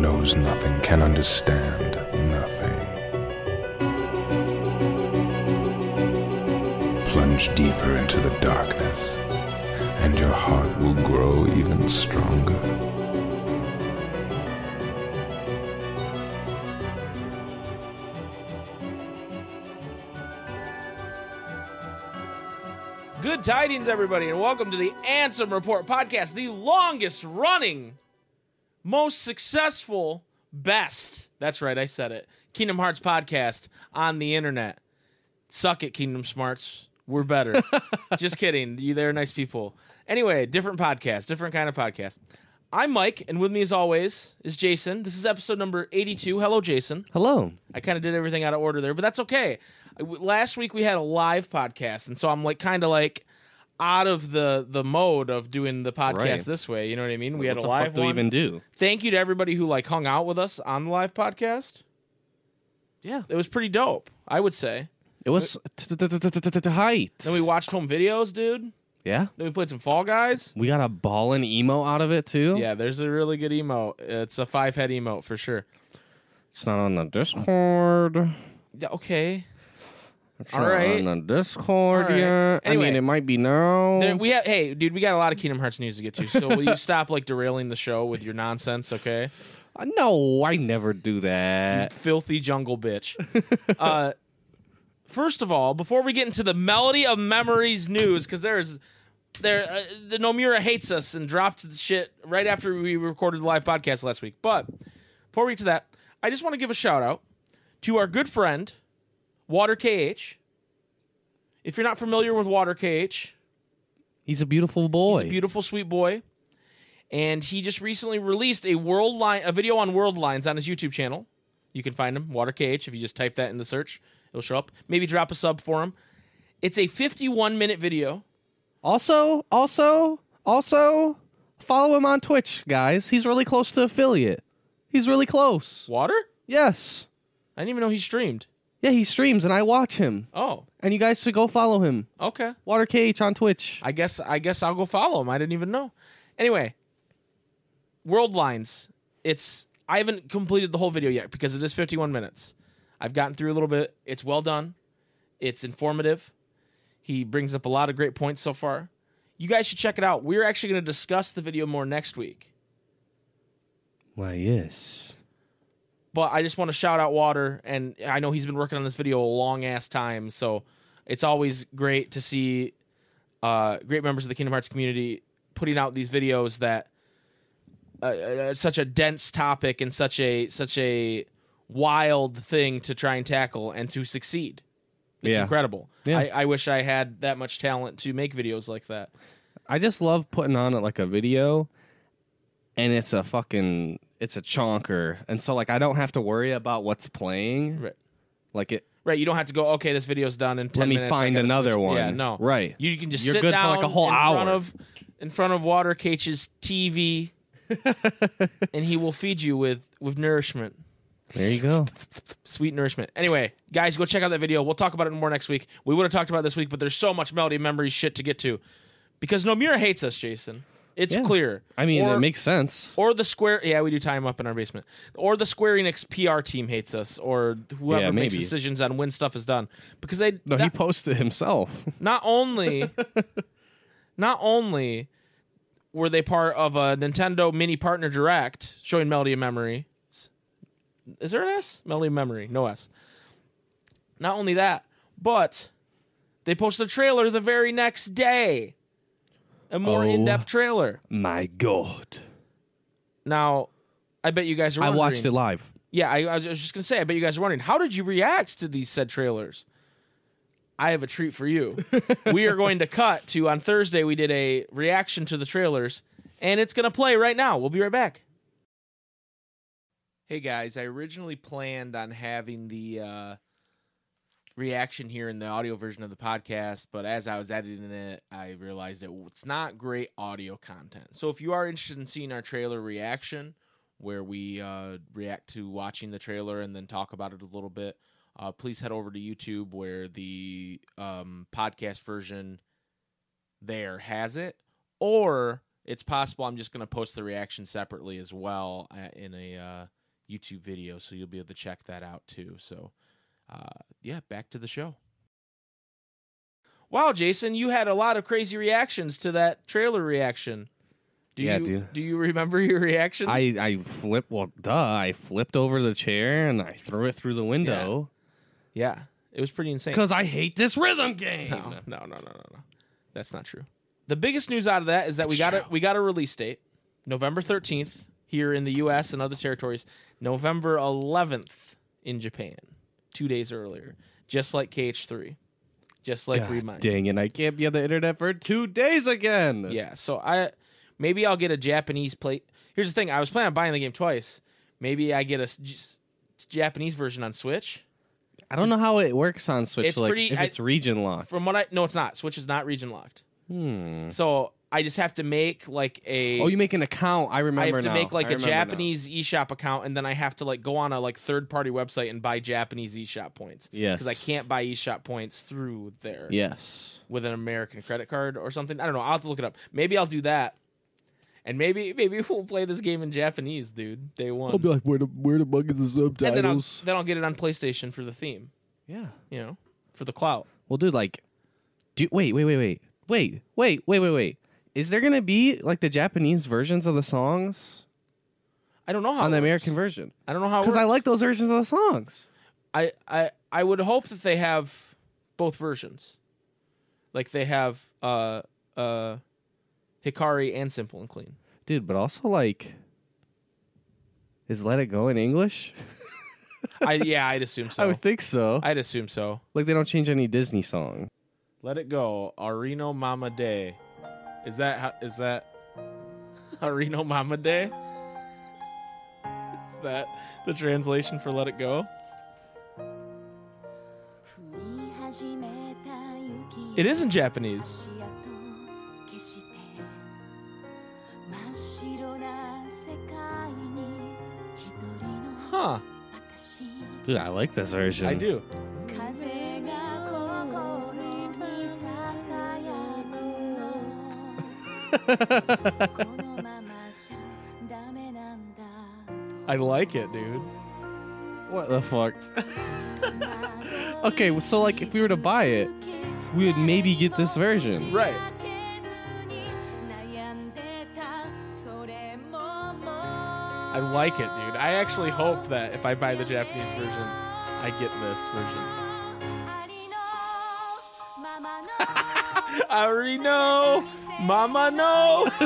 knows nothing can understand nothing. Plunge deeper into the darkness, and your heart will grow even stronger. Good tidings, everybody, and welcome to the Ansem Report podcast, the longest running, most successful, best. That's right, I said it. Kingdom Hearts podcast on the internet. Suck it, Kingdom Smarts. We're better. Just kidding. You, they're nice people. Anyway, different podcast, different kind of podcast. I'm Mike, and with me, as always, is Jason. This is episode number 82. Hello, Jason. Hello. I kind of did everything out of order there, but that's okay. Last week we had a live podcast, and so I'm like kind of like out of the the mode of doing the podcast Right. this way. You know what I mean? We what had a live fuck do we one. even do? Thank you to everybody who like hung out with us on the live podcast. Yeah. It was pretty dope, I would say. It was t- t- t- t- t- t- height. Then we watched home videos, dude. Yeah. Then we played some Fall Guys. We got a ball and emo out of it too. Yeah, there's a really good emote. It's a five head emote for sure. It's not on the Discord. Yeah, okay. It's All not on the Discord All right. yet. I mean, it might be now. There, we have, hey, dude, we got a lot of Kingdom Hearts news to get to. So will you stop like derailing the show with your nonsense, okay? Uh, no, I never do You that. filthy jungle bitch. uh, first of all, before we get into the melody of memories news, because there's there uh, the Nomura hates us and dropped the shit right after we recorded the live podcast last week. But before we get to that, I just want to give a shout out to our good friend Water KH. If you're not familiar with Water KH, He's a beautiful boy. He's a beautiful, sweet boy. And he just recently released a world line, a video on world lines on his YouTube channel. You can find him, Water KH. If you just type that in the search, it'll show up. Maybe drop a sub for him. It's a 51 minute video. also, also, also, follow him on Twitch, guys. He's really close to affiliate. He's really close. Water? Yes. I didn't even know he streamed. Yeah, he streams and I watch him. Oh, And you guys should go follow him. okay. Water KH on Twitch. I guess I guess I'll go follow him. I didn't even know. Anyway, World Lines. It's I haven't completed the whole video yet because it is 51 minutes. I've gotten through a little bit. It's well done. It's informative. He brings up a lot of great points so far. You guys should check it out. We're actually going to discuss the video more next week. Why, yes. But I just want to shout out Water, and I know he's been working on this video a long ass time, so it's always great to see uh, great members of the Kingdom Hearts community putting out these videos that uh, uh, such a dense topic and such a such a wild thing to try and tackle and to succeed. It's Yeah. incredible. Yeah. I, I wish I had that much talent to make videos like that. I just love putting on like a video and it's a fucking it's a chonker. And so like I don't have to worry about what's playing. Right. Like it Right, you don't have to go. Okay, this video's done in ten let me minutes. Find another switch." one. Yeah, no, Right. You can just You're sit good for, down like, a whole in hour. front of in front of Water KH's TV, and he will feed you with with nourishment, There you go. sweet nourishment. Anyway, guys, go check out that video. We'll talk about it more next week. We would have talked about it this week, but there's so much melody memory shit to get to because Nomura hates us, Jason. It's Yeah. clear. I mean, Or- it makes sense. Or the Square, yeah, we do tie him up in our basement. Or the Square Enix PR team hates us, or whoever Yeah, makes decisions on when stuff is done, because they No, he posted himself. not only not only were they part of a Nintendo mini partner direct showing Melody of Memory. Is there an S? Melody of Memory, no S. Not only that, but they posted a trailer the very next day. A more Oh. in-depth trailer. My god. Now, I bet you guys are I wondering. watched it live. Yeah, I, I was just gonna say. I bet you guys are wondering how did you react to these said trailers. I have a treat for you. we are going to cut to on Thursday. We did a reaction to the trailers, and it's gonna play right now. We'll be right back. Hey guys, I originally planned on having the uh, reaction here in the audio version of the podcast, but as I was editing it, I realized that it's not great audio content. So if you are interested in seeing our trailer reaction, where we uh, react to watching the trailer and then talk about it a little bit, uh, please head over to YouTube where the um, podcast version there has it, or it's possible I'm just going to post the reaction separately as well uh, in a uh, YouTube video, so you'll be able to check that out too. So, uh, yeah, back to the show. Wow, Jason, you had a lot of crazy reactions to that trailer reaction. Do Yeah, you, dude. Do you remember your reaction? I I flipped. Well, duh. I flipped over the chair and I threw it through the window yeah, it was pretty insane. because I hate this rhythm game. No, no, no, no, no, no. That's not true. The biggest news out of that is that we got a we got a release date, November thirteenth here in the U.S. and other territories, November eleventh in Japan, two days earlier, just like KH3, just like God Remind. dang it! I can't be on the internet for two days again. Yeah, so I maybe I'll get a Japanese plate. Here's the thing: I was planning on buying the game twice. Maybe I get a j- Japanese version on Switch. I don't know how it works on Switch. It's like pretty- if I- it's region locked. From what I no, it's not. Switch is not region locked. Hmm. So I just have to make like a. Oh, you make an account. I remember. I have to now. make like I a remember now. Japanese eShop account, and then I have to like go on a like third party website and buy Japanese eShop points. Yes. because I can't buy eShop points through there. Yes. with an American credit card or something. I don't know. I'll have to look it up. Maybe I'll do that, and maybe maybe we'll play this game in Japanese, dude. Day one, I'll be like, where the where the bug is the and then I'll subtitles? then I'll get it on PlayStation for the theme. yeah. You know, for the clout. Well, dude, like, do wait, wait, wait, wait, wait, wait, wait, wait, wait. Is there gonna be like the Japanese versions of the songs I don't know how on the it works. American version? I don't know how Because I because like those versions of the songs. I, I I would hope that they have both versions, like they have uh uh Hikari and Simple and Clean. Dude, but also like, is "Let It Go" in English? I yeah, I'd assume so. I would think so. I'd assume so. like they don't change any Disney song. Let it go, Arino Mama Day. Is that how, is that Arino Mama Day? Is that the translation for Let It Go? It is in Japanese. Huh? Dude, I like this version. I do. I like it, dude. What the fuck? Okay, so like if we were to buy it, we would maybe get this version. Right. I like it, dude. I actually hope that if I buy the Japanese version, I get this version. I already know. Mama no.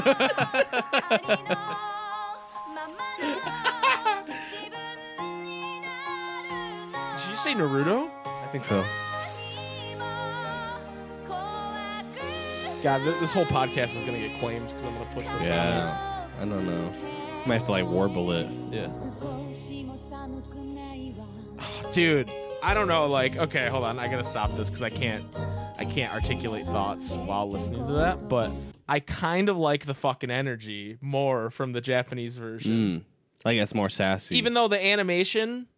Did you say Naruto? I think so. God, th- this whole podcast is gonna get claimed because I'm gonna push this. Yeah. I don't know. I might have to like warble it. Yeah. Dude, I don't know. Like, okay, hold on. I gotta stop this because I can't. I can't articulate thoughts while listening to that. But I kind of like the fucking energy more from the Japanese version. Mm. Like it's more sassy. even though the animation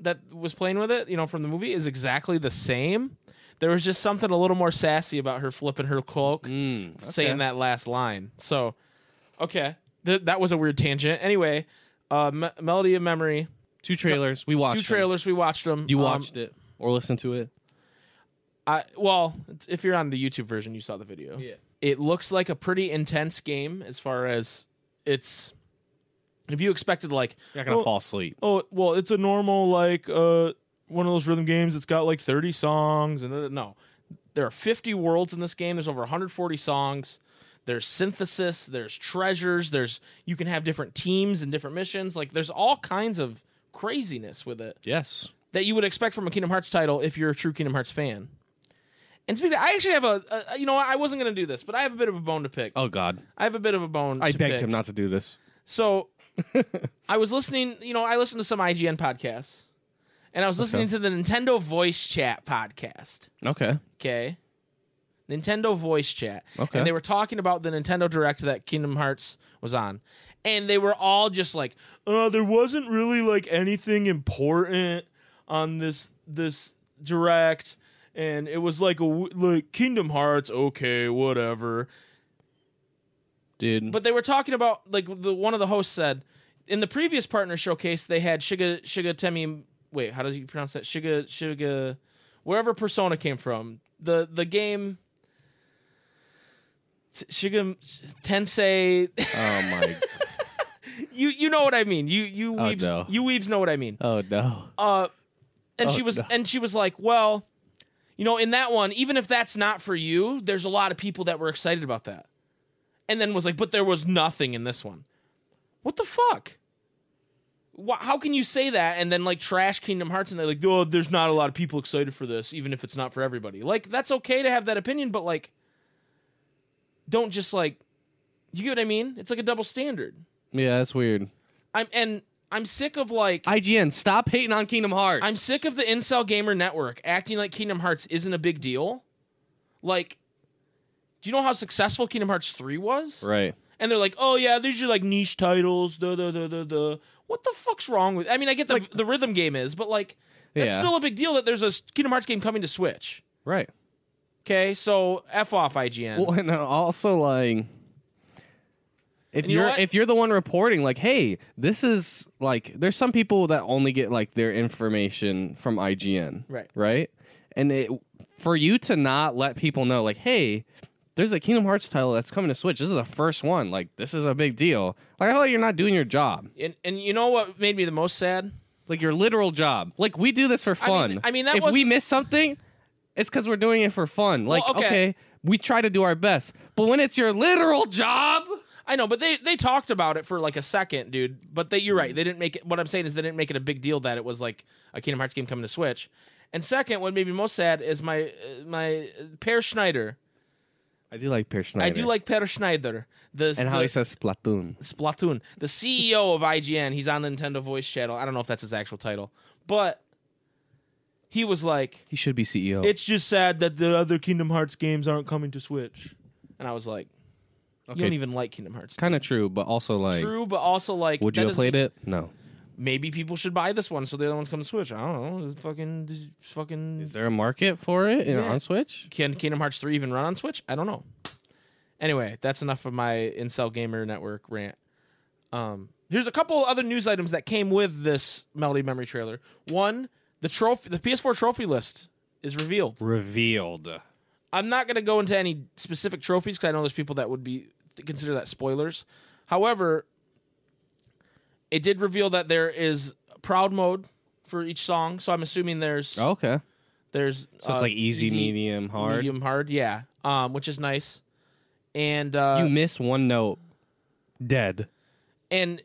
that was playing with it, you know, from the movie is exactly the same. There was just something a little more sassy about her flipping her cloak, Mm, saying that last line. So, okay, Th- that was a weird tangent. Anyway, uh, Me- Melody of Memory, two trailers. We watched two them. trailers. We watched them. You Um, watched it or listened to it? I well, if you're on the YouTube version, you saw the video. Yeah. It looks like a pretty intense game as far as it's. If you expected like You're not gonna Well- fall asleep. oh well it's a normal like uh one of those rhythm games it's got like 30 songs and uh, no there are 50 worlds in this game there's over 140 songs there's synthesis there's treasures there's you can have different teams and different missions like there's all kinds of craziness with it Yes. that you would expect from a Kingdom Hearts title if you're a true Kingdom Hearts fan and speaking of, I actually have a, a you know I wasn't going to do this but I have a bit of a bone to pick Oh God. I have a bit of a bone I to begged pick. him not to do this. So I was listening, you know, I listened to some IGN podcasts. And I was listening to the Nintendo Voice Chat podcast. Okay. Okay. Nintendo Voice Chat. Okay. And they were talking about the Nintendo Direct that Kingdom Hearts was on. And they were all just like, uh, there wasn't really like anything important on this this direct. And it was like a like Kingdom Hearts, okay, whatever. dude. But they were talking about like the one of the hosts said in the previous partner showcase they had Shiga Shiga Temi Wait, how does you pronounce that? Shiga Shiga, wherever Persona came from. The the game. Shiga Tensei. oh my. you you know what I mean. You you Oh, no. you weebs know what I mean. Oh no. Uh, and Oh, she was no. and she was like, well, you know, in that one, even if that's not for you, there's a lot of people that were excited about that. And then was like, but there was nothing in this one. What the fuck? How can you say that and then like trash Kingdom Hearts and they're like, oh, there's not a lot of people excited for this, even if it's not for everybody. Like that's okay to have that opinion, but like, don't just like, you get what I mean? It's like a double standard. Yeah, that's weird. I'm and I'm sick of like IGN, stop hating on Kingdom Hearts. I'm sick of the Incel Gamer Network acting like Kingdom Hearts isn't a big deal. Like, do you know how successful Kingdom Hearts 3 was? Right. And they're like, oh yeah, these are like niche titles. Da, da, da, da, da. What the fuck's wrong with I mean, I get the, the rhythm game is, but like, that's Yeah. still a big deal that there's a Kingdom Hearts game coming to Switch. Right. Okay, so F off IGN. Well, and also like if And you know you're if you're the one reporting like, hey, this is like there's some people that only get like their information from IGN. Right. Right? And it for you to not let people know like, hey, there's a Kingdom Hearts title that's coming to Switch. This is the first one. Like this is a big deal. Like I feel like you're not doing your job. and, and you know what made me the most sad? Like your literal job. Like we do this for I fun. mean- I mean, that if was- we miss something, it's because we're doing it for fun. Like okay. okay, we try to do our best, but when it's your literal job, I know, but they they talked about it for like a second, dude. But they, you're right. They didn't make it. What I'm saying is they didn't make it a big deal that it was like a Kingdom Hearts game coming to Switch. And second, what made me most sad is my uh, my uh, Peer Schneider. I do like Peer Schneider. I do like Peer Schneider. The and how the, he says Splatoon. Splatoon, the CEO of IGN. He's on the Nintendo Voice channel. I don't know if that's his actual title, but he was like, He should be CEO. "It's just sad that the other Kingdom Hearts games aren't coming to Switch." And I was like, "You don't even like Kingdom Hearts." kind of true, but also like, True, but also like, would that you have doesn't played it? No. maybe people should buy this one so the other ones come to Switch. I don't know. Fucking, fucking. Is there a market for it you know, Yeah. on Switch? Can Kingdom Hearts three even run on Switch? I don't know. Anyway, that's enough of my Incel Gamer Network rant. Um, here's a couple other news items that came with this Melody Memory trailer. One, the trophy, the PS4 trophy list is revealed. Revealed. I'm not going to go into any specific trophies because I know there's people that would be consider that spoilers. However, it did reveal that there is proud mode for each song, so I'm assuming there's Okay. there's So it's uh, like easy, medium, hard. medium, hard, yeah, um, which is nice. And uh, you miss one note, dead. and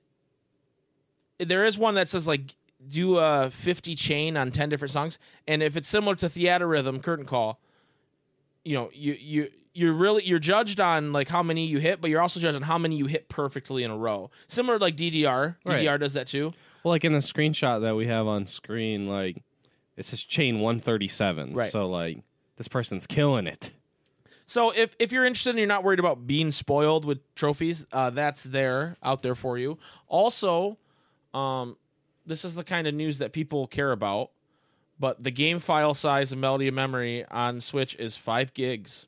there is one that says like do a 50 chain on 10 different songs and if it's similar to Theatrhythm Curtain Call you know you you you're really you're judged on like how many you hit but you're also judged on how many you hit perfectly in a row similar to like ddr Right. ddr does that too Well, like in the screenshot that we have on screen, like it says chain 137. Right. So like this person's killing it. so if if you're interested and you're not worried about being spoiled with trophies uh, that's there out there for you also um this is the kind of news that people care about but the game file size and melody of memory on switch is 5 gigs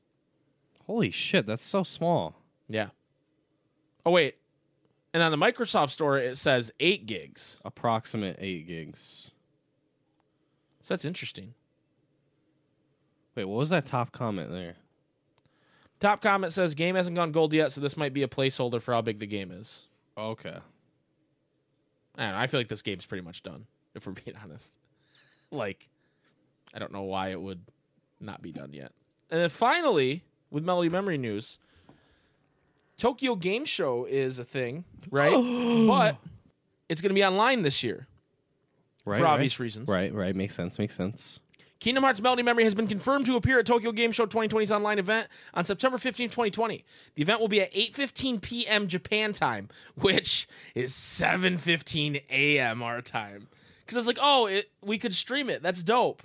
Holy shit, that's so small. Yeah. Oh wait, and on the Microsoft Store it says eight gigs. Approximate eight gigs. So that's interesting. Wait, what was that top comment there? Top comment says game hasn't gone gold yet, so this might be a placeholder for how big the game is. Okay. I don't know. I feel like this game's pretty much done, if we're being honest. like, I don't know why it would not be done yet. And then finally, with Melody Memory news, Tokyo Game Show is a thing, right? but it's going to be online this year Right. for right. obvious reasons. Right, right. Makes sense. Makes sense. Kingdom Hearts Melody Memory has been confirmed to appear at Tokyo Game Show 2020's online event on September 15, 2020. The event will be at 8:15 p.m. Japan time, which is 7:15 a.m. our time. Cuz it's like, "Oh, it, we could stream it. That's dope."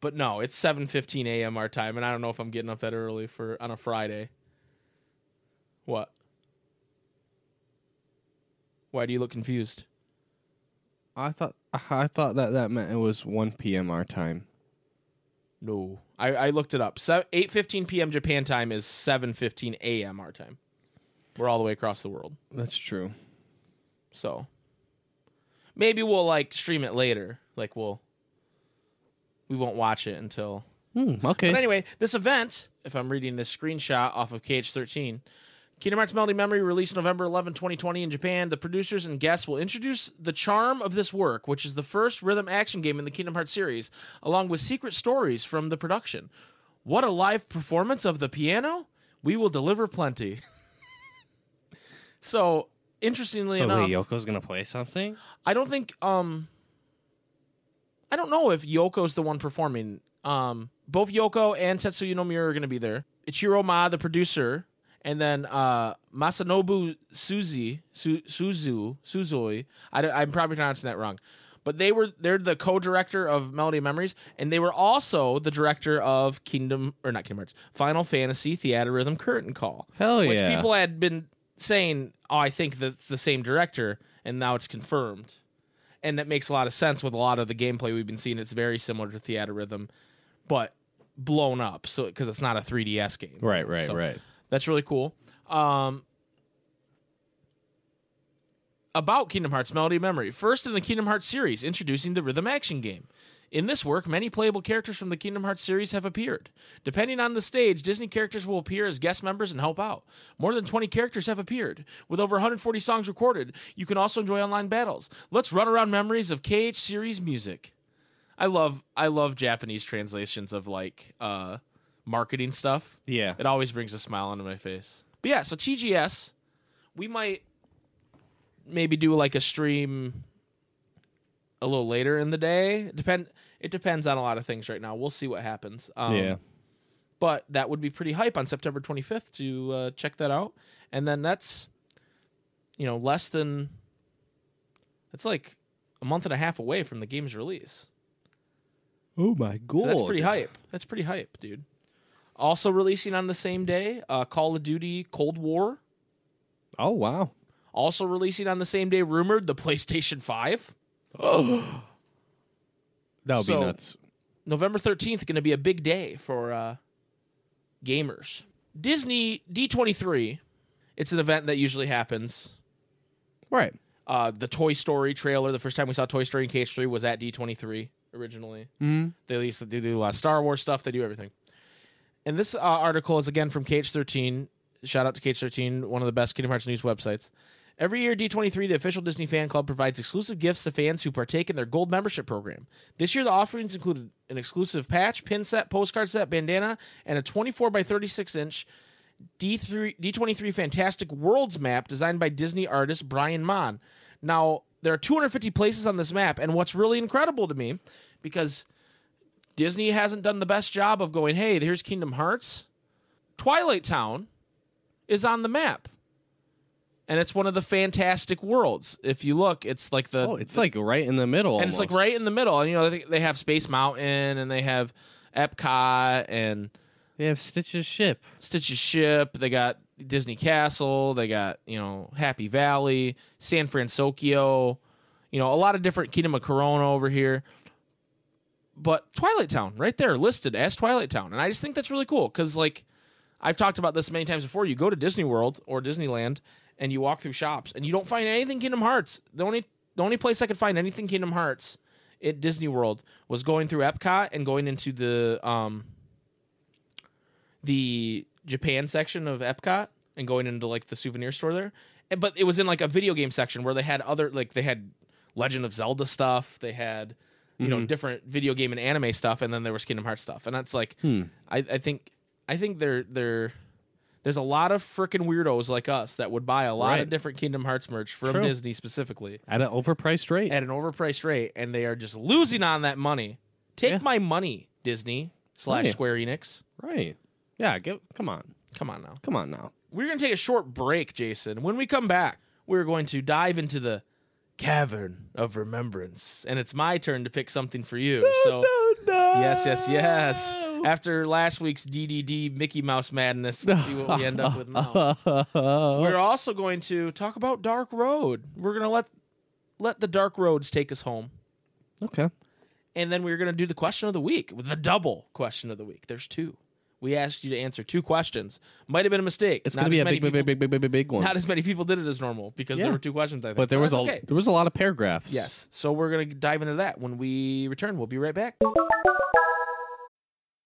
But no, it's 7:15 a.m. our time, and I don't know if I'm getting up that early for on a Friday. What? Why do you look confused? I thought I thought that that meant it was 1 p.m. our time. No, I, I looked it up. So 8:15 p.m. Japan time is 7:15 a.m. our time. We're all the way across the world. That's true. So maybe we'll like stream it later. Like we'll we won't watch it until Hmm, okay. But anyway, this event, if I'm reading this screenshot off of KH13, Kingdom Hearts Melody Memory released November 11, 2020 in Japan. The producers and guests will introduce the charm of this work, which is the first rhythm action game in the Kingdom Hearts series, along with secret stories from the production. What a live performance of the piano! We will deliver plenty. so, interestingly so enough, wait, Yoko's gonna play something? I don't think um I don't know if Yoko's the one performing. Um both Yoko and Tetsuya Nomura are going to be there. Ichiro Ma, the producer, and then uh Masanobu Suzy, Su- Suzu, Suzui. I, am probably pronouncing that wrong. But they were they're the co-director of Melody of Memories and they were also the director of Kingdom or not Kingdom Hearts, Final Fantasy Theatrhythm Curtain Call Hell which yeah! people had been saying, "Oh, I think that's the same director," and now it's confirmed, and that makes a lot of sense with a lot of the gameplay we've been seeing. It's very similar to Theatrhythm, but blown up, so because it's not a 3DS game. right, right, So, right. That's really cool. Um, about Kingdom Hearts Melody of Memory. First in the Kingdom Hearts series, introducing the rhythm action game. In this work, many playable characters from the Kingdom Hearts series have appeared. Depending on the stage, Disney characters will appear as guest members and help out. More than 20 characters have appeared. With over 140 songs recorded, you can also enjoy online battles. Let's run around memories of KH series music. I love I love Japanese translations of like uh marketing stuff. Yeah. It always brings a smile onto my face. But yeah, so TGS, we might maybe do like a stream a little later in the day. Depend it depends on a lot of things right now. We'll see what happens. Um, yeah. But that would be pretty hype on September 25th to uh, check that out. And then that's you know, less than it's like a month and a half away from the game's release. Oh my god. So that's pretty hype. That's pretty hype, dude. Also releasing on the same day, uh, Call of Duty Cold War. Oh wow. Also releasing on the same day, rumored the PlayStation 5. That would So- be nuts. November 13th going to be a big day for uh, gamers. Disney D23. It's an event that usually happens. Right. Uh, the Toy Story trailer, the first time we saw Toy Story in KH3 was at D23 originally. Mm. They at least they do a lot of Star Wars stuff. They do everything. And this uh, article is again from KH13. Shout out to KH13, one of the best Kingdom Hearts news websites. Every year, D23, the official Disney fan club, provides exclusive gifts to fans who partake in their gold membership program. This year, the offerings included an exclusive patch, pin set, postcard set, bandana, and a 24 by 36 inch D3, D23 Fantastic Worlds map designed by Disney artist Brian Mon. Now, there are 250 places on this map, and what's really incredible to me, because Disney hasn't done the best job of going, hey, here's Kingdom Hearts. Twilight Town is on the map. And it's one of the fantastic worlds. If you look, it's like the Oh, it's like right in the middle. and it's like right in the middle. And you know they, they have Space Mountain and they have Epcot and They have Stitch's ship. Stitch's ship. They got Disney Castle. They got you know Happy Valley, San Francisco. You know a lot of different Kingdom of Corona over here. But Twilight Town, right there, listed as Twilight Town, and I just think that's really cool because like I've talked about this many times before. You go to Disney World or Disneyland, and you walk through shops, and you don't find anything Kingdom Hearts. The only the only place I could find anything Kingdom Hearts at Disney World was going through Epcot and going into the um the Japan section of Epcot and going into like the souvenir store there. But it was in like a video game section where they had other like they had Legend of Zelda stuff, they had you know different video game and anime stuff, and then there was Kingdom Hearts stuff. And that's like Hmm. I, I think I think they're they're there's a lot of freaking weirdos like us that would buy a lot Right. of different Kingdom Hearts merch from True. Disney specifically At an overpriced rate. at an overpriced rate, and they are just losing on that money. Take Yeah. my money, Disney slash Right. Square Enix. right. Yeah, give, come on. Come on now. Come on now. We're going to take a short break, Jason. When we come back, we're going to dive into the cavern of remembrance. And it's my turn to pick something for you. so, yes, yes, yes. After last week's DDD Mickey Mouse madness, we'll see what we end up with now. We're also going to talk about Dark Road. We're going to let let the Dark Roads take us home. okay. And then we're going to do the question of the week, the double question of the week. There's two. We asked you to answer two questions. Might have been a mistake. It's Not gonna be as a many big, big, people- big, big, big, big, big one. Not as many people did it as normal because Yeah. there were two questions. I think, but there was a that's okay. there was a lot of paragraphs. Yes. So we're gonna dive into that when we return. We'll be right back.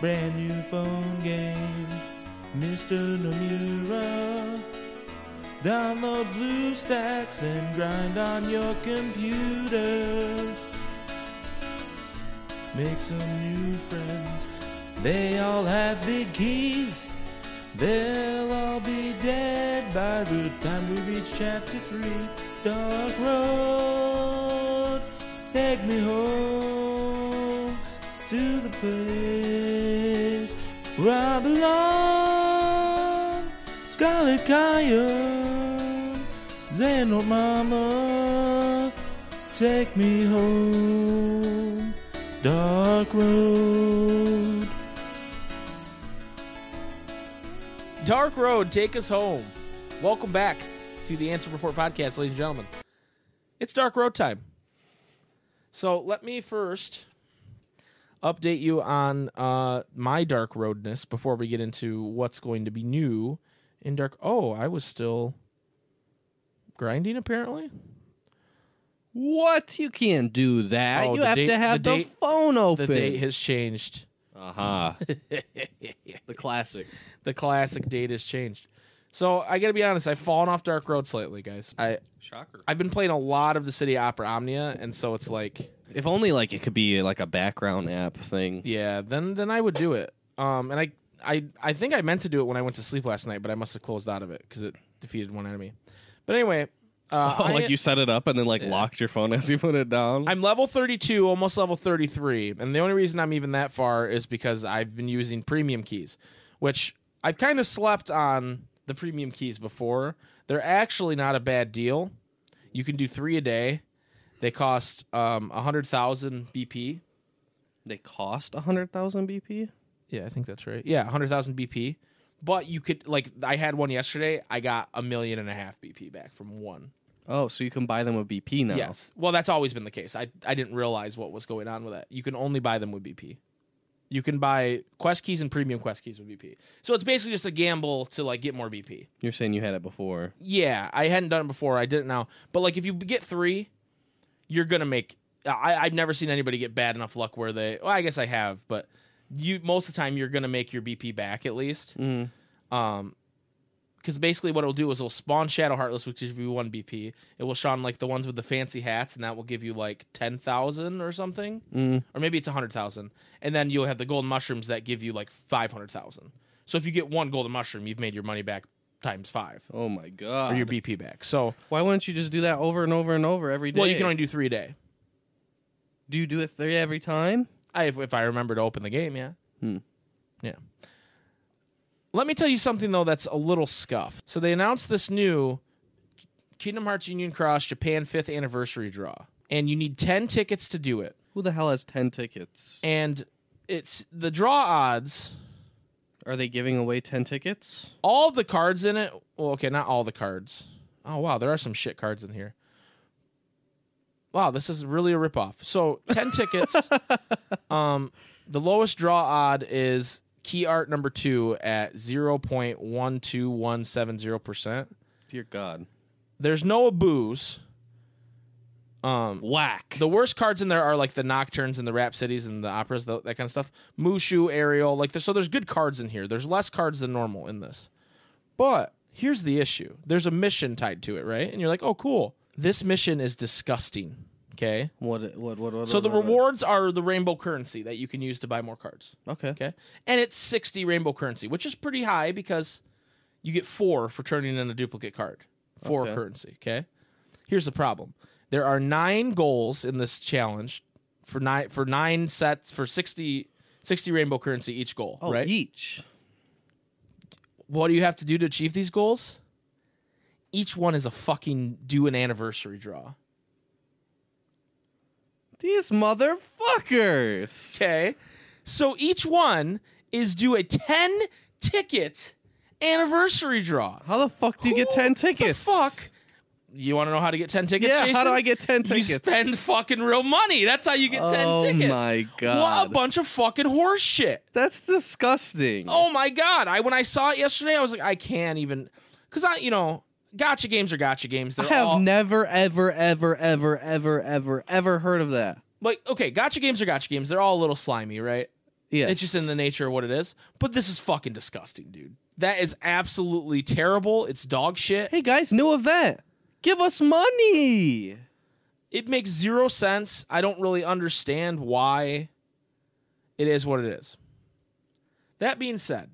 Brand new phone game, Mr. Nomura. Download BlueStacks and grind on your computer. Make some new friends. They all have big keys. They'll all be dead by the time we reach chapter three. Dark road, take me home to the place where I belong. Scarlet Coyote, Xehanort Mama, take me home. Dark road. Dark Road, take us home. Welcome back to the Ansem Report podcast, ladies and gentlemen. It's Dark Road time. So let me first update you on uh, my Dark Roadness before we get into what's going to be new in Dark. Oh, I was still grinding apparently. What? You can't do that. Oh, you have date- to have the the, date- phone open. The date has changed. uh-huh. the classic. the classic date has changed. So I got to be honest, I've fallen off Dark Road slightly, guys. I Shocker. I've been playing a lot of Dissidia Opera Omnia, and so it's like, If only like it could be like a background app thing. yeah, then then I would do it. Um, and I I I think I meant to do it when I went to sleep last night, but I must have closed out of it because it defeated one enemy. But anyway, uh, Oh, I- like you set it up and then like locked your phone as you put it down. I'm level 32, almost level 33, and the only reason I'm even that far is because I've been using premium keys, which I've kind of slept on the premium keys before. They're actually not a bad deal. You can do three a day. They cost um, 100,000 BP. they cost a hundred thousand BP. Yeah, I think that's right. Yeah, 100,000 BP. But you could, like, I had one yesterday. I got a million and a half BP back from one. Oh, so you can buy them with BP now. Yes. Well, that's always been the case. I I didn't realize what was going on with that. You can only buy them with BP. You can buy quest keys and premium quest keys with BP. So it's basically just a gamble to like get more BP. You're saying you had it before. Yeah, I hadn't done it before. I did it now. But like if you get three, you're gonna make. I, I've never seen anybody get bad enough luck where they. Well, I guess I have, but you most of the time you're gonna make your BP back at least. Mm. Um, because basically what it'll do is it'll spawn Shadow Heartless, which gives you one BP. It will spawn like the ones with the fancy hats, and that will give you like ten thousand or something, Mm. or maybe it's a hundred thousand. And then you'll have the golden mushrooms that give you like five hundred thousand. So if you get one golden mushroom, you've made your money back times five, Oh my god. or your BP back. So Why wouldn't you just do that over and over and over every day? well, you can only do three a day. do you do it three every time? I, if, if I remember to open the game, yeah. Hmm. Yeah. Let me tell you something though that's a little scuffed. So they announced this new Kingdom Hearts Union Cross Japan 5th anniversary draw. And you need 10 tickets to do it. Who the hell has ten tickets? And it's the draw odds, Are they giving away ten tickets? all the cards in it. Well, okay, not all the cards. Oh wow, there are some shit cards in here. Wow, this is really a ripoff. So 10 tickets. Um, the lowest draw odd is key art number two at 0.12170%. Dear God. There's no booze. Um, Whack. the worst cards in there are like the Nocturnes and the Rhapsodies and the operas, tho- that kind of stuff. Mushu, Ariel, like there's, so there's good cards in here. There's less cards than normal in this. But here's the issue. There's a mission tied to it, right? And you're like, "Oh, cool. This mission is disgusting." Okay. What? What? What? what So the what- what- rewards are the rainbow currency that you can use to buy more cards. Okay. Okay. And it's 60 rainbow currency, which is pretty high because you get four for turning in a duplicate card. Four Okay. currency. Okay. Here's the problem there are nine goals in this challenge for nine for nine sets for 60, 60 rainbow currency each goal. Oh, right. each. what do you have to do to achieve these goals? Each one is a fucking do an anniversary draw. These motherfuckers. Okay. So each one is do a 10 ticket anniversary draw. How the fuck do you get Who ten the tickets? fuck? You want to know how to get 10 tickets? Yeah. How do I get ten tickets? You spend fucking real money. That's how you get 10 oh tickets. Oh my god. What a bunch of fucking horse shit. That's disgusting. Oh my god! I when I saw it yesterday, I was like, I can't even, because I, you know, gotcha games are gotcha games. I They're have all never, ever, ever, ever, ever, ever, ever heard of that. like okay, gotcha games are gotcha games. They're all a little slimy, right? Yeah. It's just in the nature of what it is. But this is fucking disgusting, dude. That is absolutely terrible. It's dog shit. Hey guys, new event. Give us money. It makes zero sense. I don't really understand why it is what it is. That being said,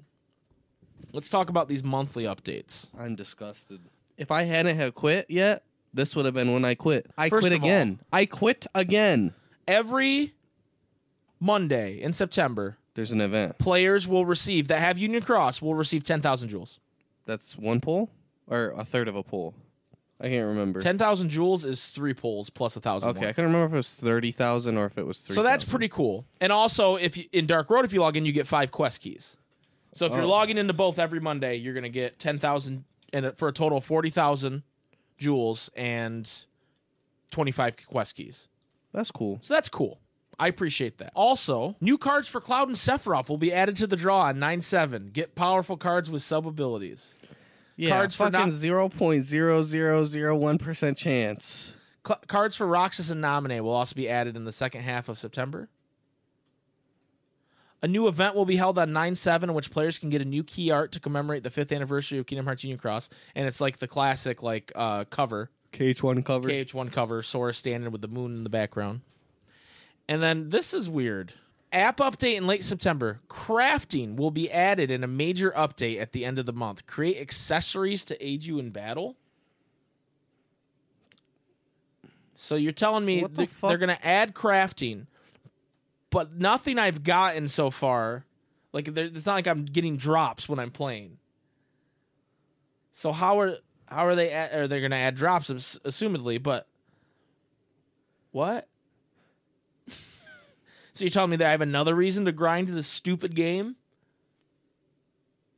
let's talk about these monthly updates. I'm disgusted. If I hadn't have quit yet, this would have been when I quit. I First quit of all- again. I quit again. Every Monday in September, There's an event. players will receive that have Union Cross will receive 10,000 jewels. That's one pull or a third of a pull. I can't remember. 10,000 jewels is three pulls plus a 1,000 okay. I can't remember if it was thirty thousand or if it was three. So that's pretty cool. And also, if you, in Dark Road, if you log in, you get five quest keys. So if you're Oh. logging into both every Monday, you're gonna get ten thousand, and for a total of forty thousand jewels and twenty five quest keys. That's cool. So that's cool. I appreciate that. Also, new cards for Cloud and Sephiroth will be added to the draw on nine seven. Get powerful cards with sub abilities. Yeah, Cards for fucking not- zero point zero zero zero one percent chance. Cl- cards for Roxas and Naminé will also be added in the second half of September. A new event will be held on 9 7 in which players can get a new key art to commemorate the fifth anniversary of Kingdom Hearts Union Cross. And it's like the classic like uh, cover, KH one cover. KH1 cover, Sora standing with the moon in the background. And then this is weird. App update in late September. Crafting will be added in a major update at the end of the month. Create accessories to aid you in battle. So you're telling me the fuck? they're going to add crafting, but nothing I've gotten so far. Like it's not like I'm getting drops when I'm playing. So how are how are they? Add, are they going to add drops? Assumedly, but what? so you're telling me that I have another reason to grind this stupid game?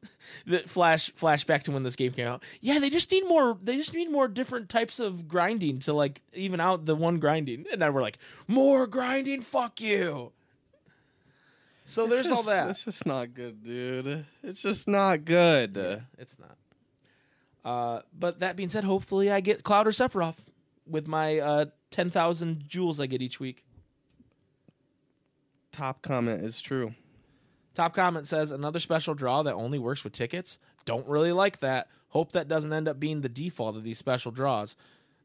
that flash flashback to when this game came out. Yeah, they just need more. They just need more different types of grinding to like even out the one grinding. And then we're like, more grinding. Fuck you. So there's all that. It's just not good, dude. It's just not good. Yeah, it's not. Uh, but that being said, hopefully I get Cloud or Sephiroth with my uh, 10,000 jewels I get each week. Top comment is true. Top comment says another special draw that only works with tickets. Don't really like that. Hope that doesn't end up being the default of these special draws.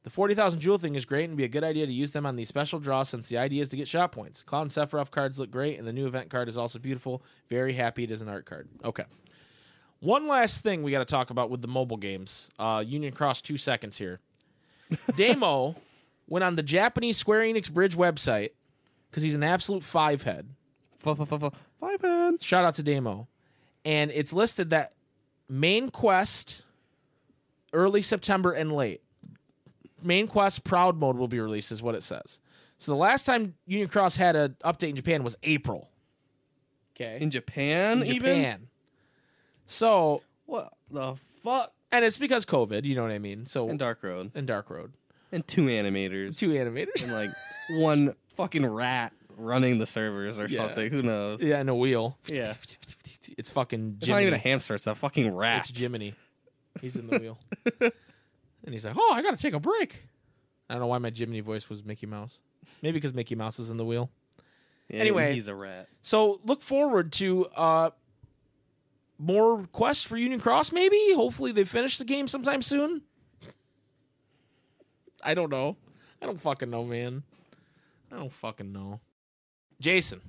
The 40,000 jewel thing is great and be a good idea to use them on these special draws since the idea is to get shot points. Cloud and Sephiroth cards look great and the new event card is also beautiful. Very happy it is an art card. Okay. One last thing we got to talk about with the mobile games. Uh, Union Cross, two seconds here. Damo went on the Japanese Square Enix Bridge website because he's an absolute five head. Five head. Shout out to Damo. And it's listed that main quest early September and late. Main quest proud mode will be released is what it says. So the last time Union Cross had an update in Japan was April. Okay. In Japan, In even. Japan. So, What the fuck? and it's because COVID, you know what I mean? So And Dark Road. and Dark Road. And two animators. Two animators. and like one fucking rat running the servers or Yeah. something. Who knows? yeah, and a wheel. Yeah. It's fucking It's not even a hamster. It's a fucking rat. It's Jiminy. He's in the wheel. And he's like, "Oh, I got to take a break." I don't know why my Jiminy voice was Mickey Mouse. Maybe because Mickey Mouse is in the wheel. Yeah, Anyway. he's a rat. So look forward to uh, more quests for Union Cross. Maybe, hopefully, they finish the game sometime soon. I don't know. I don't fucking know, man. I don't fucking know. Jason,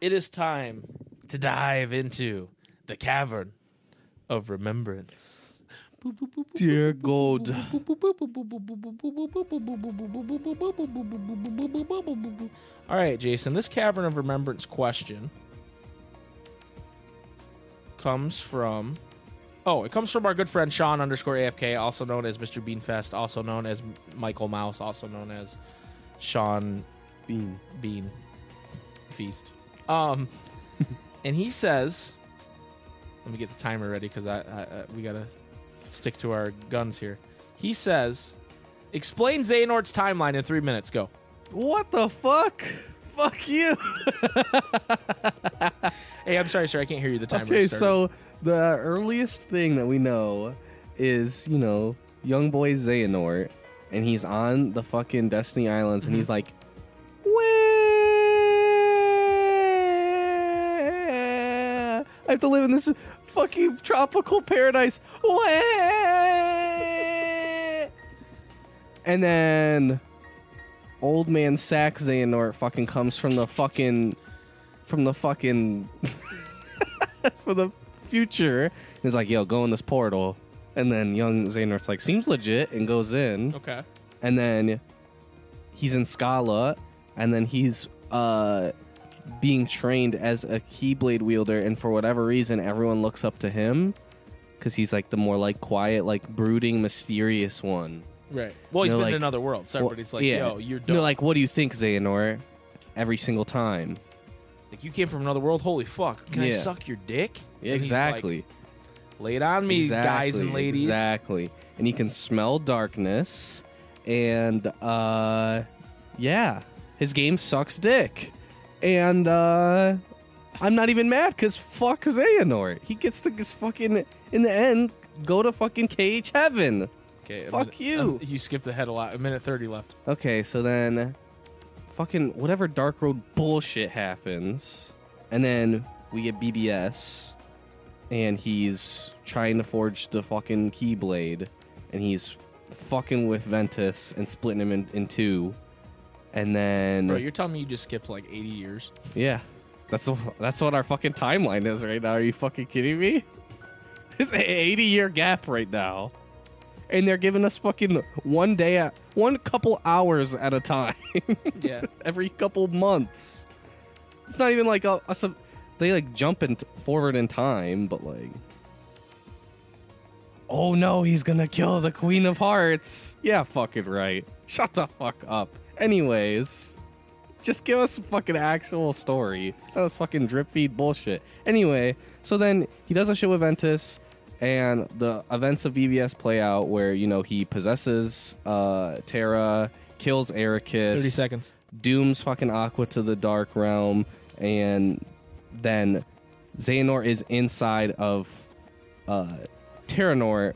it is time to dive into the cavern of remembrance. Dear God. All right, Jason, this cavern of remembrance question comes from. Oh, it comes from our good friend Sean underscore AFK, also known as Mr. Beanfest, also known as Michael Mouse, also known as Sean Bean. Bean Feast. Um, and he says, "Let me get the timer ready because I, I, I we gotta stick to our guns here." He says, "Explain Xehanort's timeline in three minutes. Go." What the fuck? Fuck you. Hey, I'm sorry, sir. I can't hear you. The timer. okay, started. so the earliest thing that we know is, you know, young boy Xehanort, and he's on the fucking Destiny Islands, and he's Mm-hmm. like, Where? I have to live in this fucking tropical paradise. And then old man Sack Xehanort fucking comes from the fucking from the fucking for the future. He's like, yo, go in this portal. And then young Xehanort's like, seems legit, and goes in. okay. And then he's in Scala, and then he's uh being trained as a Keyblade wielder, and for whatever reason, everyone looks up to him because he's like the more like quiet, like brooding, mysterious one. Right. Well, he's been like- in another world, so Well, everybody's like, yeah. "Yo, you're dope." Like, what do you think, Xehanort? Every single time. Like, you came from another world. Holy fuck! Can I suck your dick? Yeah, he's like, exactly. Lay it on me, guys and ladies. Exactly. And he can smell darkness. And uh yeah, his game sucks dick. And uh I'm not even mad because fuck Xehanort. He gets to just fucking in the end go to fucking cage heaven. Okay. a Fuck minute- you. um, you skipped ahead a lot. A minute thirty left. Okay, so then fucking whatever Dark Road bullshit happens, and then we get BBS, and he's trying to forge the fucking Keyblade, and he's fucking with Ventus and splitting him in, in two, and then Bro, you're telling me you just skipped like 80 years? yeah, that's that's what our fucking timeline is right now. Are you fucking kidding me? It's an 80 year gap right now. And they're giving us fucking one day at one couple hours at a time. Yeah. Every couple months. It's not even like a, a sub- they like jump in forward in time, but like Oh no, he's gonna kill the Queen of Hearts. Yeah, fucking right. Shut the fuck up. Anyways, just give us a fucking actual story. That was fucking drip feed bullshit. Anyway, so then he does a show with Ventus, and the events of BBS play out where, you know, he possesses uh, Terra, kills Eraqus. 30 seconds. dooms fucking Aqua to the Dark Realm, and then Xehanort is inside of uh, Terranort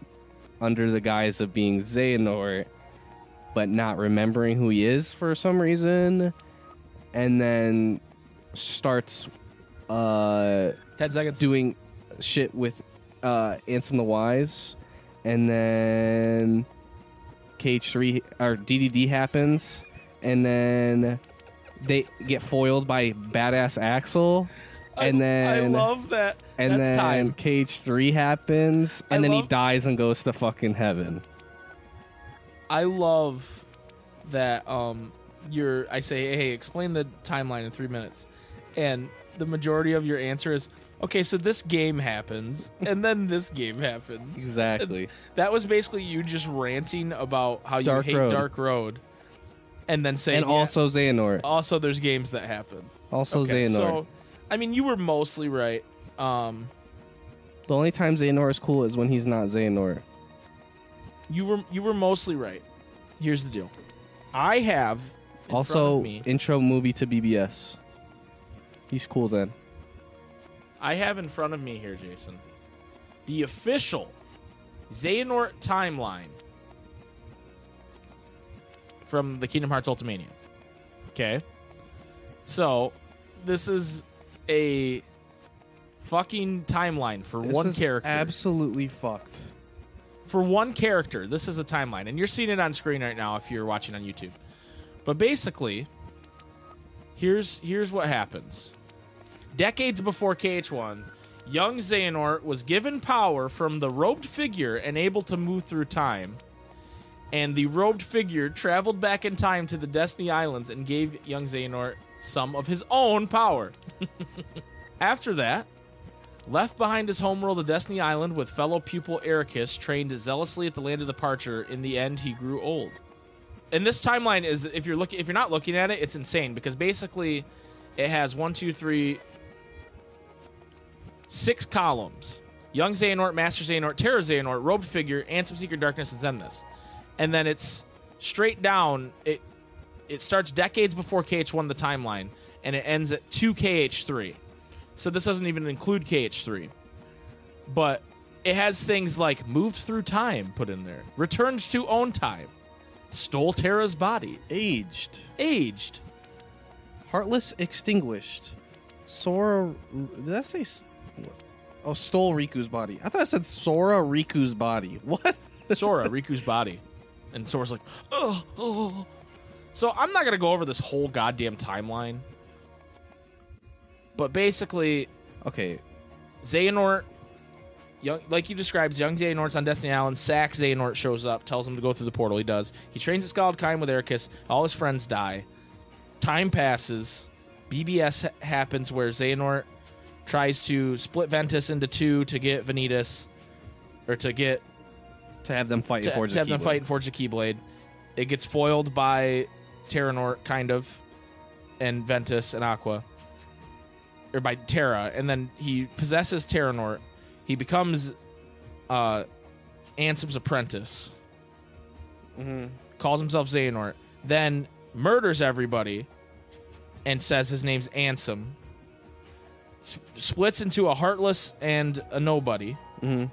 under the guise of being Xehanort, but not remembering who he is for some reason, and then starts uh, 10 seconds. doing shit with uh, Ansem the Wise, and then KH3 or DDD happens, and then they get foiled by badass Axel, and I, then I love that. and That's then time. KH3 happens, and I then he dies and goes to fucking heaven. I love that um you're I say, hey, explain the timeline in three minutes. And the majority of your answer is, okay, so this game happens, and then this game happens. Exactly. That was basically you just ranting about how you Dark hate Road. Dark Road. And then saying and yeah, also Xehanort. also there's games that happen. Also Okay, Xehanort. so I mean you were mostly right. Um the only time Xehanort is cool is when he's not Xehanort. You were you were mostly right. Here's the deal. I have in front Also, of me, intro movie to BBS. He's cool then. I have in front of me here, Jason, the official Xehanort timeline from the Kingdom Hearts Ultimania. Okay. So, this is a fucking timeline for one character. Absolutely fucked. For one character, this is a timeline, and you're seeing it on screen right now if you're watching on YouTube. But basically, here's here's what happens. Decades before KH1, young Xehanort was given power from the robed figure and able to move through time. And the robed figure traveled back in time to the Destiny Islands and gave young Xehanort some of his own power. After that, left behind his homeworld of Destiny Island with fellow pupil Eraqus, trained zealously at the land of departure. In the end, he grew old. And this timeline is, if you're looking, if you're not looking at it, it's insane because basically, it has one, two, three, six columns: Young Xehanort, Master Xehanort, Terra Xehanort, Robed Figure, Ansem Secret Darkness, and Xemnas. And then it's straight down. It it starts decades before KH1 the timeline, and it ends at two KH3. So this doesn't even include KH3. But it has things like moved through time put in there, returned to own time, stole Terra's body, Aged. aged. Heartless extinguished. Sora. Did that say? s- Oh, stole Riku's body. I thought I said Sora Riku's body. What? Sora, Riku's body. And Sora's like, oh, oh. So I'm not going to go over this whole goddamn timeline. But basically, Okay. Xehanort, young, like you described, young Xehanort's on Destiny Island. Sack Xehanort shows up, tells him to go through the portal. He does. He trains at Skaldheim with Eraqus. All his friends die. Time passes. BBS ha- happens where Xehanort tries to split Ventus into two to get Vanitas, or to get To have them fight to, and forge to have them fight and forge the Keyblade. It gets foiled by Terranort, kind of, and Ventus and Aqua, or by Terra, and then he possesses Terranort. He becomes uh, Ansem's apprentice. Mhm. Calls himself Xehanort. Then murders everybody, and says his name's Ansem. S- splits into a heartless and a nobody Mhm.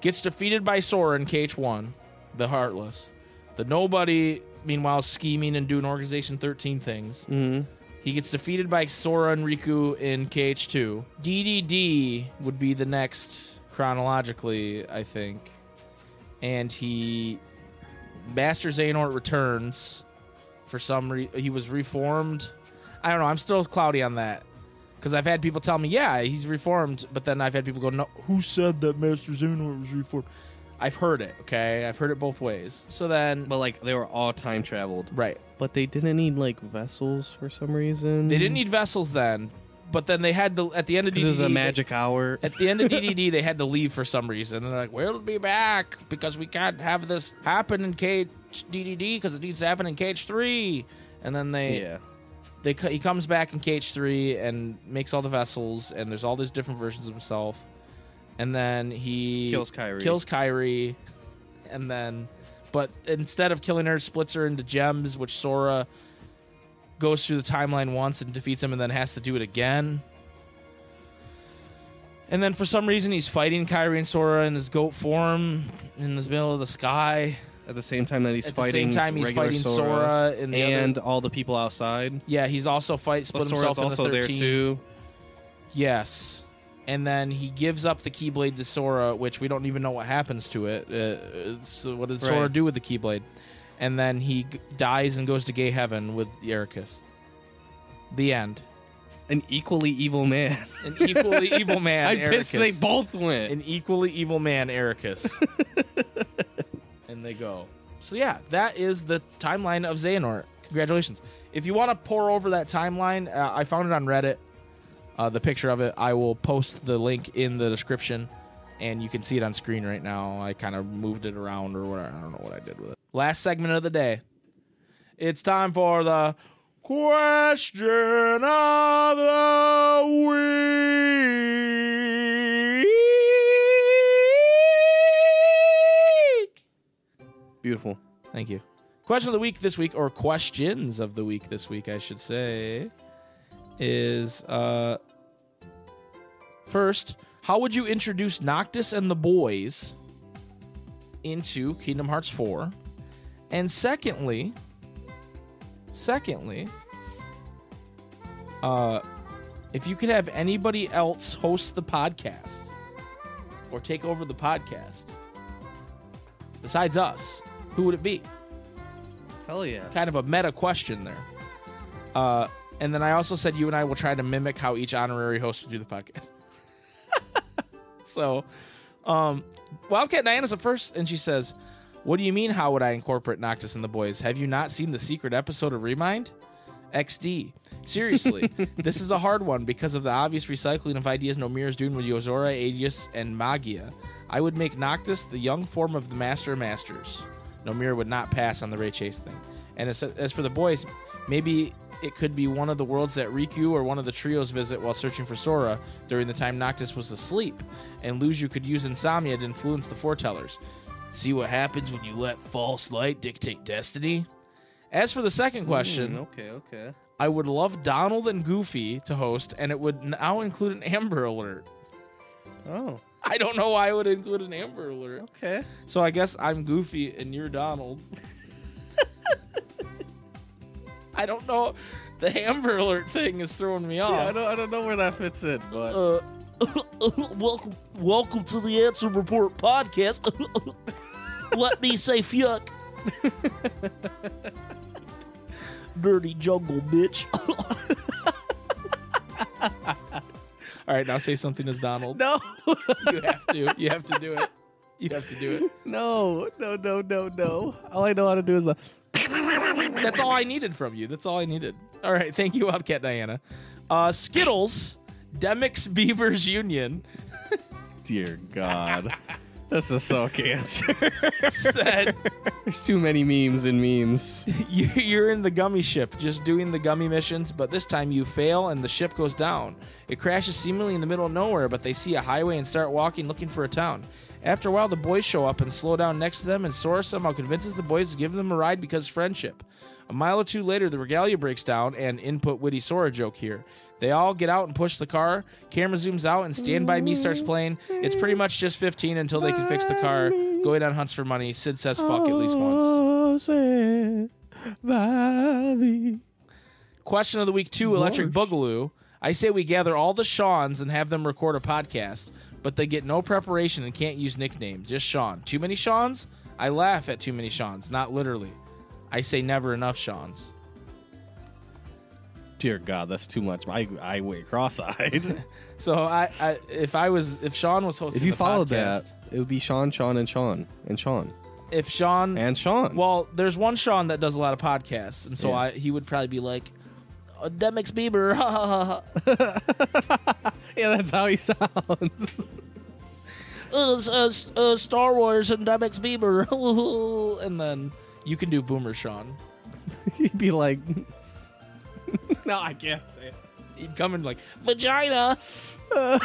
gets defeated by Sora in KH1, the Heartless. The Nobody, meanwhile, scheming and doing Organization 13 things. Mhm. He gets defeated by Sora and Riku in KH2. DDD would be the next chronologically, I think. And he. Master Xehanort returns for some reason. He was reformed. I don't know. I'm still cloudy on that. Because I've had people tell me, yeah, he's reformed, but then I've had people go, no, who said that Master Xehanort was reformed? I've heard it, okay? I've heard it both ways. So then, But like they were all time traveled. right. But they didn't need like vessels for some reason. They didn't need vessels then, but then they had the, at the end of DDD, because it was a they- magic hour. at the end of DDD, they had to leave for some reason. And they're like, we'll be back because we can't have this happen in KH DDD because it needs to happen in KH3. And then they, yeah. they co- he comes back in KH3 and makes all the vessels, and there's all these different versions of himself. And then he Kills Kairi. kills Kairi, and then, but instead of killing her, splits her into gems, which Sora goes through the timeline once and defeats him, and then has to do it again. And then for some reason, he's fighting Kairi and Sora in his goat form in the middle of the sky. At the same time that he's At fighting the same time, he's regular fighting Sora, in the and other- all the people outside. yeah, he's also fight split But Sora's himself into also there 13. too. Yes. And then he gives up the Keyblade to Sora, which we don't even know what happens to it. Uh, so what did Sora Right. do with the Keyblade? And then he g- dies and goes to gay heaven with Eraqus. The end. An equally evil man. An equally evil man, I'm pissed they both went. An equally evil man, Eraqus. and they go. So yeah, that is the timeline of Xehanort. Congratulations. If you want to pour over that timeline, uh, I found it on Reddit. Uh, the picture of it, I will post the link in the description, and you can see it on screen right now. I kind of moved it around or whatever. I don't know what I did with it. Last segment of the day. It's time for the question of the week. Beautiful. Thank you. Question of the week this week, or questions of the week this week, I should say, is uh first, how would you introduce Noctis and the boys into Kingdom Hearts 4? And secondly, secondly, uh if you could have anybody else host the podcast or take over the podcast besides us, who would it be? Hell yeah. kind of a meta question there. Uh, And then I also said you and I will try to mimic how each honorary host would do the podcast. so, um, Wildcat Diana's up first, and she says, "What do you mean? How would I incorporate Noctis and the boys? Have you not seen the secret episode of Remind?" XD. Seriously, this is a hard one because of the obvious recycling of ideas Nomura is doing with Yozora, Aegis, and Magia. I would make Noctis the young form of the Master of Masters. Nomura would not pass on the Ray Chase thing. And as, as for the boys, maybe it could be one of the worlds that Riku or one of the trios visit while searching for Sora during the time Noctis was asleep, and Luxu could use insomnia to influence the foretellers. See what happens when you let false light dictate destiny? As for the second question, Mm, okay, okay. I would love Donald and Goofy to host, and it would now include an Amber Alert. Oh, I don't know why I would include an Amber Alert. okay. So I guess I'm Goofy and you're Donald. I don't know. The Amber Alert thing is throwing me Yeah, I off. don't, I don't know where that fits in, but uh, welcome, welcome to the Ansem Report podcast. Let me say fuck. Dirty jungle, bitch. All right, now say something as Donald. no, You have to. You have to do it. You have to do it. no, no, no, no, no. All I know how to do is the. That's all I needed from you. That's all I needed. All right, thank you, Wildcat Diana. Uh, Skittles, Demyx Beavers Union Dear God, this is so cancer. said There's too many memes and memes. you- you're in the gummy ship, just doing the gummy missions, but this time you fail and the ship goes down. It crashes seemingly in the middle of nowhere, but they see a highway and start walking looking for a town. After a while, the boys show up and slow down next to them, and Sora somehow convinces the boys to give them a ride because friendship. A mile or two later, the regalia breaks down, and input witty Sora joke here. They all get out and push the car. Camera zooms out, and Stand By Me starts playing. It's pretty much just 15 until they can fix the car. Going on hunts for money. Cid says fuck at least once. Question of the week two, Electric Boogaloo. I say we gather all the Seans and have them record a podcast, but they get no preparation and can't use nicknames. Just Sean. Too many Seans? I laugh at too many Seans, not literally. I say never enough Seans. Dear God, that's too much. I I went cross-eyed. So I, I if I was if Sean was hosting if you the followed podcast, that, it would be Sean, Sean, and Sean, and Sean, if Sean and Sean. well, there's one Sean that does a lot of podcasts, and so Yeah. I he would probably be like, "Uh, Demyx Bieber, ha ha ha ha. yeah, that's how he sounds. uh, uh, uh, Star Wars and Demyx Bieber, and then you can do Boomer Sean. He'd be like, "No, I can't say it." He'd come in like vagina.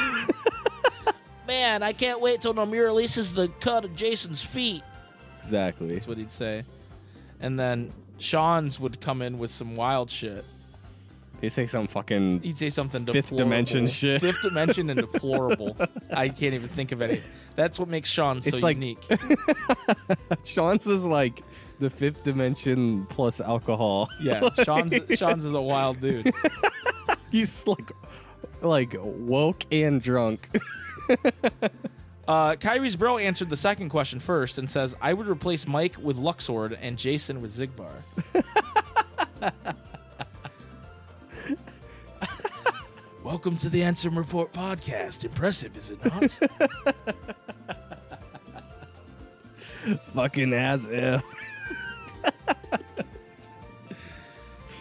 Man, I can't wait till Nomura releases the cut of Jason's feet. Exactly. That's what he'd say. And then Sean's would come in with some wild shit. He'd say some fucking. He'd say something Fifth deplorable. dimension shit. Fifth dimension and deplorable. I can't even think of any. That's what makes Sean so It's like- unique. Sean's is like the fifth dimension plus alcohol. Yeah, Sean's Sean's is a wild dude. He's like, like woke and drunk. Uh, Kairi's bro answered the second question first and says, "I would replace Mike with Luxord and Jason with Xigbar." Welcome to the Ansem Report podcast. Impressive, is it not? Fucking as if.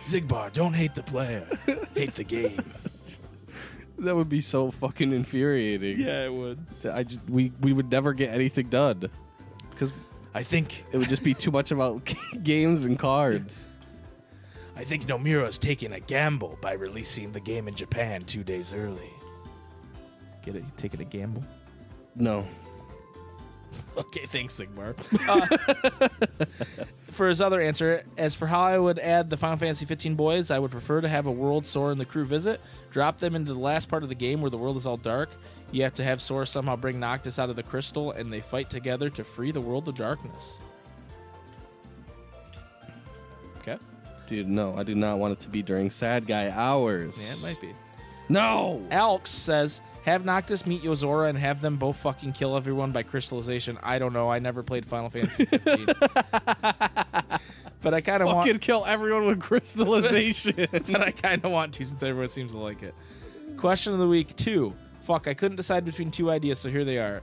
Xigbar, don't hate the player, hate the game. That would be so fucking infuriating. Yeah, it would. I just we we would never get anything done because I think it would just be too much about games and cards. I think Nomura's taking a gamble by releasing the game in Japan two days early. Get it? You taking a gamble? No. Okay, thanks, Xigbar. Uh, for his other answer, as for how I would add the Final Fantasy 15 boys, I would prefer to have a world Sora and the crew visit, drop them into the last part of the game where the world is all dark. You have to have Sora somehow bring Noctis out of the crystal, and they fight together to free the world of darkness. Okay. Dude, no, I do not want it to be during sad guy hours. Yeah, it might be. No. Alx says, have Noctis meet Yozora and have them both fucking kill everyone by crystallization. I don't know. I never played Final Fantasy 15. but I kind of want Fucking kill everyone with crystallization. But I kind of want to since everyone seems to like it. Question of the week two. Fuck, I couldn't decide between two ideas, so here they are.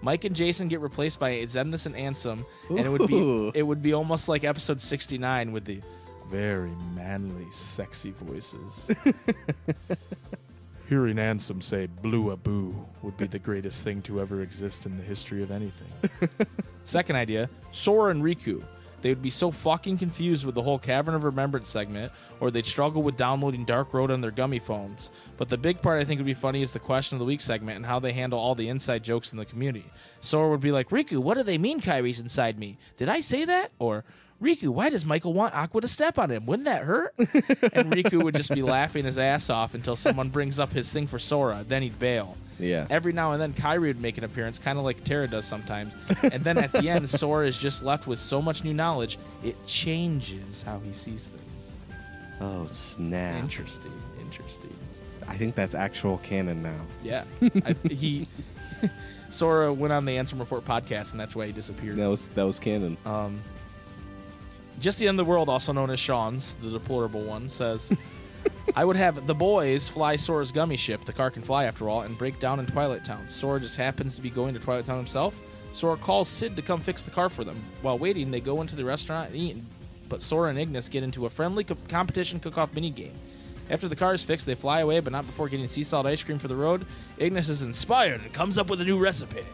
Mike and Jason get replaced by Xemnas and Ansem, and it would be it would be almost like episode sixty nine with the very manly, sexy voices. Hearing Ansem say "blue a boo" would be the greatest thing to ever exist in the history of anything. Second idea: Sora and Riku. They would be so fucking confused with the whole Cavern of Remembrance segment, or they'd struggle with downloading Dark Road on their gummy phones. But the big part I think would be funny is the question of the week segment and how they handle all the inside jokes in the community. Sora would be like, Riku, what do they mean Kairi's inside me? Did I say that? Or, Riku, why does Michael want Aqua to step on him? Wouldn't that hurt? and Riku would just be laughing his ass off until someone brings up his thing for Sora. Then he'd bail. yeah. Every now and then, Kairi would make an appearance, kind of like Terra does sometimes. And then at the end, Sora is just left with so much new knowledge, it changes how he sees things. oh snap! Interesting. Interesting. I think that's actual canon now. Yeah. I, he. Sora went on the Ansem Report podcast, and that's why he disappeared. That was that was canon. Um, Just the End of the World, also known as Sean's, the deplorable one, says, I would have the boys fly Sora's gummy ship, the car can fly after all, and break down in Twilight Town. Sora just happens to be going to Twilight Town himself. Sora calls Cid to come fix the car for them. While waiting, they go into the restaurant and eat, but Sora and Ignis get into a friendly co- competition cook-off minigame. After the car is fixed, they fly away, but not before getting sea salt ice cream for the road. Ignis is inspired and comes up with a new recipe.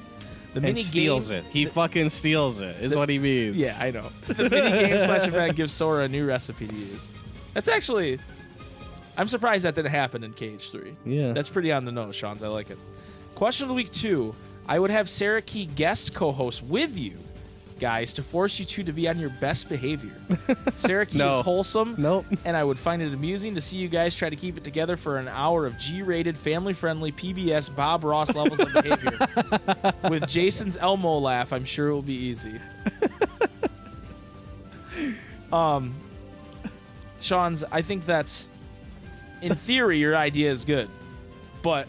The And mini steals game, it. He fucking steals it. Is what he means. yeah, I know. The mini game slash event gives Sora a new recipe to use. That's actually. I'm surprised that didn't happen in KH3. Yeah. That's pretty on the nose, Sean's. I like it. Question of the week two. I would have Sarah Key guest co host with you, guys, to force you two to be on your best behavior. Sarah Key No. is wholesome. Nope. And I would find it amusing to see you guys try to keep it together for an hour of G rated, family friendly PBS Bob Ross levels of behavior. With Jason's Elmo laugh, I'm sure it will be easy. Um, Sean's, I think that's, in theory, your idea is good. But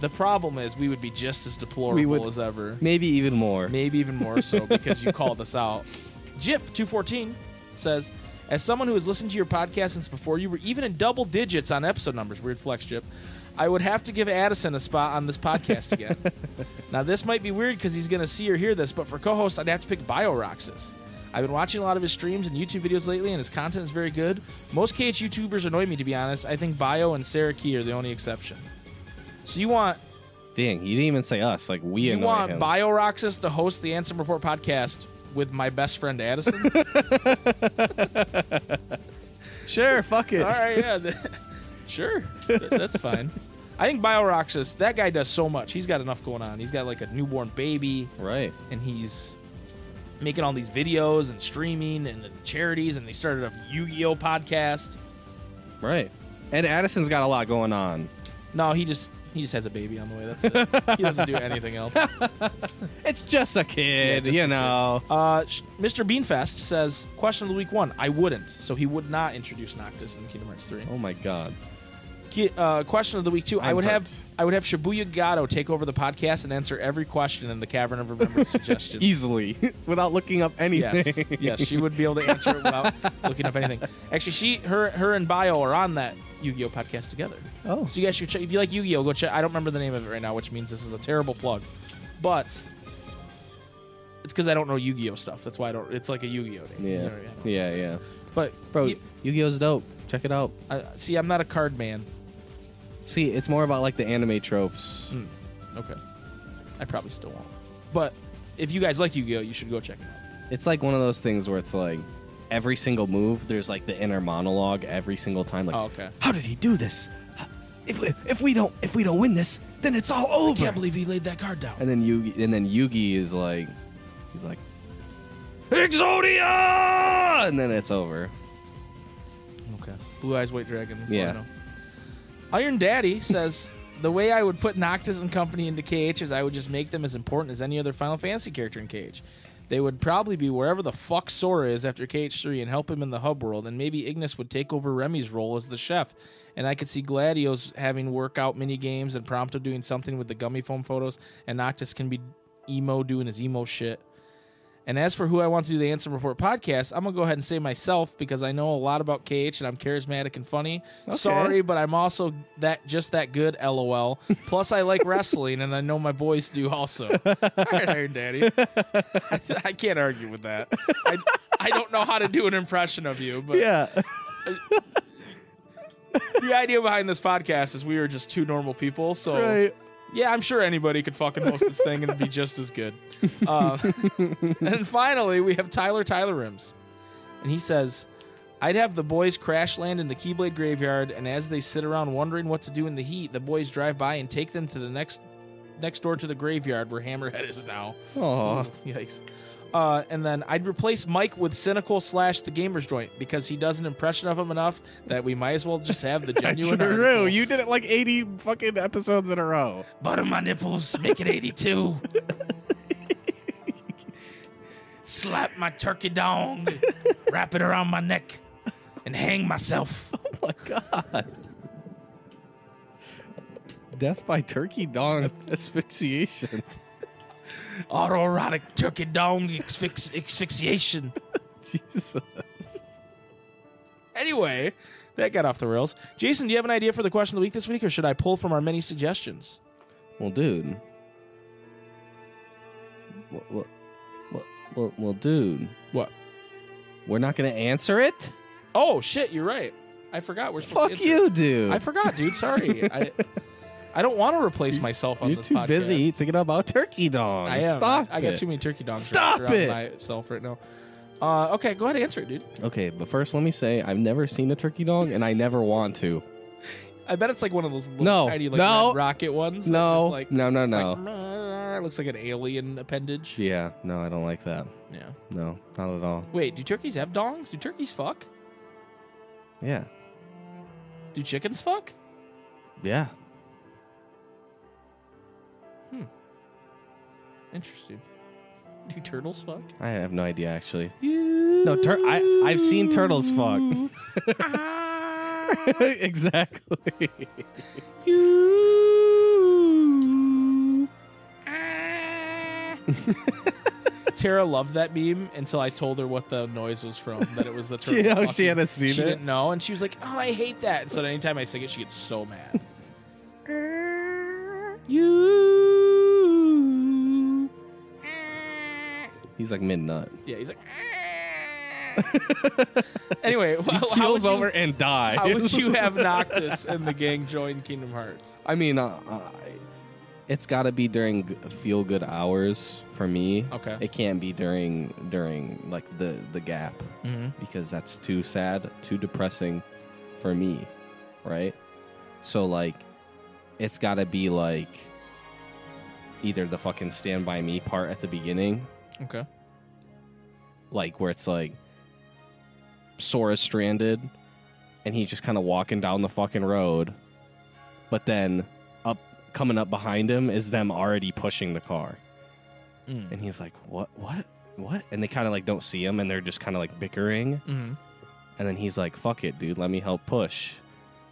the problem is we would be just as deplorable would- as ever. Maybe even more. Maybe even more so because you called us out. Jip214 says, As someone who has listened to your podcast since before you were even in double digits on episode numbers, weird flex, Jip, I would have to give Addison a spot on this podcast again. now, this might be weird because he's going to see or hear this, but for co host, I'd have to pick BioRoxus. I've been watching a lot of his streams and YouTube videos lately, and his content is very good. Most KH YouTubers annoy me, to be honest. I think Bio and Sarah Key are the only exception. So you want Dang, he didn't even say us. Like we you want him. BioRoxus to host the Ansem Report podcast with my best friend Addison? sure, fuck it. All right, yeah, sure, that's fine. I think BioRoxus, that guy does so much. He's got enough going on. He's got like a newborn baby, Right. and he's making all these videos and streaming and the charities, and they started a Yu-Gi-Oh podcast. Right. And Addison's got a lot going on. No, he just he just has a baby on the way. That's it. he doesn't do anything else. It's just a kid, just you a kid. know. Uh, sh- Mr. Beanfest says, question of the week one. I wouldn't. So he would not introduce Noctis in Kingdom Hearts 3. Oh my god. Uh, question of the week too. I would have. I would have Shibuya Gato take over the podcast and answer every question in the Cavern of Remembrance suggestions. Easily, without looking up anything. Yes, yes, she would be able to answer it without looking up anything. Actually, she, her, her and Bio are on that Yu-Gi-Oh podcast together. Oh. So you guys should check. If you like Yu-Gi-Oh, go check. I don't remember the name of it right now, which means this is a terrible plug, but it's because I don't know Yu-Gi-Oh stuff. That's why I don't. It's like a Yu-Gi-Oh name. You Yeah. know, yeah. Yeah, yeah. But Bro, you- Yu-Gi-Oh's dope. Check it out. I, see, I'm not a card man. See, it's more about like the anime tropes. Mm, okay, I probably still won't. But if you guys like Yu-Gi-Oh, you should go check it out. It's like one of those things where it's like every single move, there's like the inner monologue every single time. Like, Oh, okay. how did he do this? If we, if we don't if we don't win this, then it's all over. Can't believe he laid that card down. and then Yugi and then Yugi is like, he's like, Exodia, and then it's over. Okay. Blue Eyes White Dragon. I Yeah. Iron Daddy says the way I would put Noctis and company into KH is I would just make them as important as any other Final Fantasy character in KH. They would probably be wherever the fuck Sora is after KH3 and help him in the hub world, and maybe Ignis would take over Remy's role as the chef. And I could see Gladios having workout mini games and Prompto doing something with the gummy foam photos, and Noctis can be emo doing his emo shit. And as for who I want to do the Ansem Report podcast, I'm gonna go ahead and say myself because I know a lot about KH and I'm charismatic and funny. Sorry, but I'm also that just that good. LOL. Plus, I like wrestling, and I know my boys do also. All right, Iron Daddy. I, I can't argue with that. I, I don't know how to do an impression of you, but Yeah. the idea behind this podcast is we are just two normal people. So right. Yeah, I'm sure anybody could fucking host this thing and it'd be just as good. Uh, and finally, we have Tyler Tyler Rims. And he says, I'd have the boys crash land in the Keyblade graveyard, and as they sit around wondering what to do in the heat, the boys drive by and take them to the next next door to the graveyard where Hammerhead is now. Aw. Yikes. Uh, and then I'd replace Mike with Cynical slash the Gamer's Joint because he does an impression of him enough that we might as well just have the That's genuine. true. article. You did it like 80 fucking episodes in a row. Butter my nipples, make it 82. Slap my turkey dong, wrap it around my neck, and hang myself. Oh my god. Death by turkey dong asphyxiation. Autoerotic turkey dong asphyx- asphyxiation. Jesus. Anyway, that got off the rails. Jason, do you have an idea for the question of the week this week, or should I pull from our many suggestions? Well, dude. Well, well, well, well, well, dude. What? We're not gonna answer it. Oh shit, you're right. I forgot. We're supposed Fuck to answer- you, dude. I forgot, dude. Sorry. I I don't want to replace myself on You're this too podcast. busy thinking about turkey dong. I am. Stop. I, I got it. too many turkey dogs. Stop it. myself right now. Uh, okay, go ahead and answer it, dude. Okay, but first let me say I've never seen a turkey dog, and I never want to. I bet it's like one of those little No, tiny like no, rocket ones. No, like, no, no, no. like, "Meh," looks like an alien appendage. yeah, no, I don't like that. Yeah. No, not at all. Wait, do turkeys have dongs? Do turkeys fuck? Yeah, Do chickens fuck? yeah. Hmm. Interesting. Do turtles fuck? I have no idea actually. No, tur- I I've seen turtles fuck. exactly. Tara loved that meme until I told her what the noise was from. That it was the turtle. She- oh, she hadn't seen She it? didn't know, and she was like, "Oh, I hate that." And so anytime I sing it, she gets so mad. He's like mid nut. Yeah, he's like. anyway, well, how Keels would you, over and die. how would you have Noctis and the gang join Kingdom Hearts? I mean, uh, uh, it's got to be during feel good hours for me. Okay. It can't be during during like the the gap Mm-hmm. because that's too sad, too depressing for me, right? So like, it's got to be like either the fucking stand by me part at the beginning, Okay. like where it's like Sora's stranded and he's just kind of walking down the fucking road, but then up coming up behind him is them already pushing the car, Mm. and he's like, "What? What? What?" And they kind of like don't see him, and they're just kind of like bickering, Mm-hmm. and then he's like, "Fuck it, dude, let me help push,"